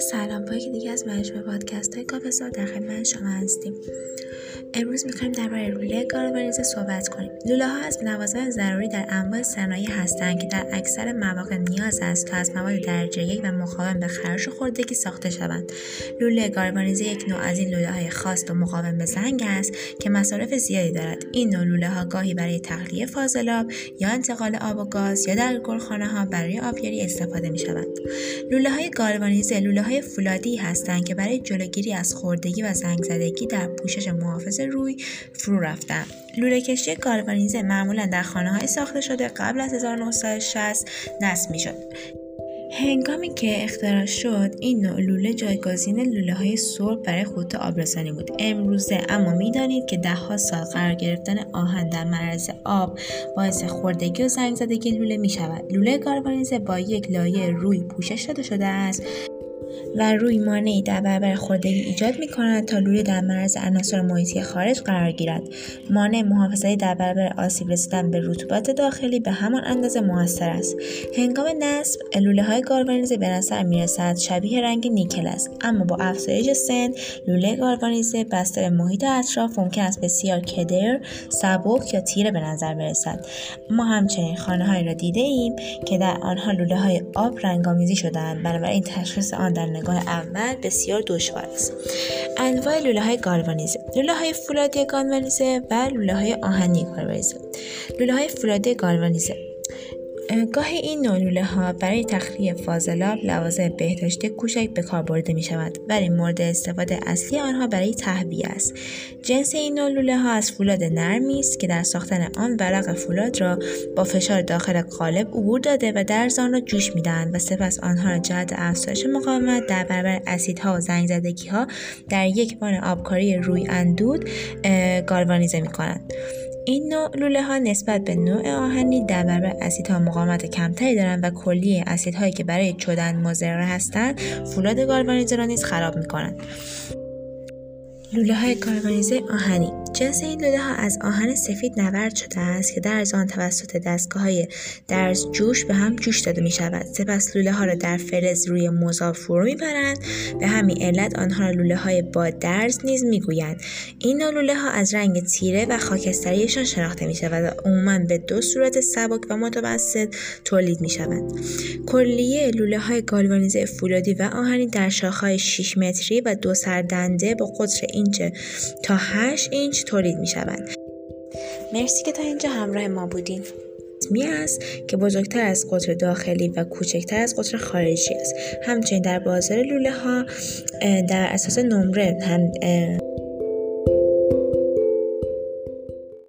سلام با که دیگه از مجموعه پادکست های کافسا در خدمت شما هستیم. امروز می‌خوایم درباره لوله گالوانیزه صحبت کنیم. لوله ها از نوازهای ضروری در انواع صنایع هستند که در اکثر مواقع نیاز است تا از مواد درجه یک و مقاوم به خراش و خوردگی ساخته شوند. لوله گالوانیزه یک نوع از این لوله های خاص و مقاوم به زنگ است که مصارف زیادی دارد. این نوع لوله ها گاهی برای تخلیه فاضلاب یا انتقال آب و گاز یا در گلخانه ها برای آبیاری استفاده می شوند لوله های گالوانیزه لوله های فولادی هستند که برای جلوگیری از خوردگی و زنگ زدگی در پوشش محافظ روی فرو رفتن. لوله کشی گالوانیزه معمولا در خانه های ساخته شده قبل از 1960 نصب می. هنگامی که اختراع شد این نوع لوله جایگزین لوله های سرب برای خود آبرسانی بود. امروزه اما می‌دانید که دهها سال قرار گرفتن آهن در معرض آب باعث خوردگی و زنگ زدگی لوله می شود لوله گالوانیزه با یک لایه روی پوشش داده شده است. و روی مانعی در برابر خوردگی ایجاد می کند تا لوله در معرض عناصر محیطی خارج قرار گیرد. مانع محافظتی در برابر آسیب رسیدن به رطوبات داخلی به همان اندازه موثر است. هنگام نصب لوله های گالوانیزه به نظر می شبیه رنگ نیکل است اما با افزایش سن لوله گالوانیزه بسته به محیط اطراف ممکن است بسیار کدر سبک یا تیره به نظر برسد. ما همچنین خانه را دیده ایم که در آنها لوله های آب رنگامیزی شدهاند. بنابراین تشخیص آن در نگاه اول بسیار دشوار است. انواع لوله های گالوانیزه لوله های فولادی گالوانیزه و لوله های آهنی گالوانیزه لوله های فولادی گالوانیزه گاهی این نولوله ها برای تخلیه فاضلاب لوازم بهداشتی کوچک به کار برده می شود ولی مورد استفاده اصلی آنها برای تهویه است. جنس این نولوله ها از فولاد نرمی است که در ساختن آن ورق فولاد را با فشار داخل قالب عبور داده و در آن را جوش می‌دهند و سپس آنها را جهت افزایش مقاومت در برابر اسیدها و زنگ زدگی ها در یک وان آبکاری روی اندود گالوانیزه می کنند این نوع لوله ها نسبت به نوع آهنی در برابر اسیدها مقاومت کمتری دارند و کلیه اسیدهایی که برای چدن مضر هستند فولاد گالوانیزه را نیز خراب می کنند. لوله های گالوانیزه آهنی جنس این لوله ها از آهن سفید نورد شده است که در آن توسط دستگاه های درز جوش به هم جوش داده می شود سپس لوله ها را در فلز روی مذاب فرو می برند به همین علت آنها را لوله های با درز نیز می گویند این نوع لوله ها از رنگ تیره و خاکستریشان شناخته می شود و عموما به دو صورت سبک و متوسط تولید می شوند کلیه لوله های گالوانیزه فولادی و آهنی در شاخهای 6 متری و دو سردنده با قطر اینچ تا 8 اینچ تولید می شود. مرسی که تا اینجا همراه ما بودین. می است که بزرگتر از قطر داخلی و کوچکتر از قطر خارجی است همچنین در بازار لوله ها در اساس نمره هم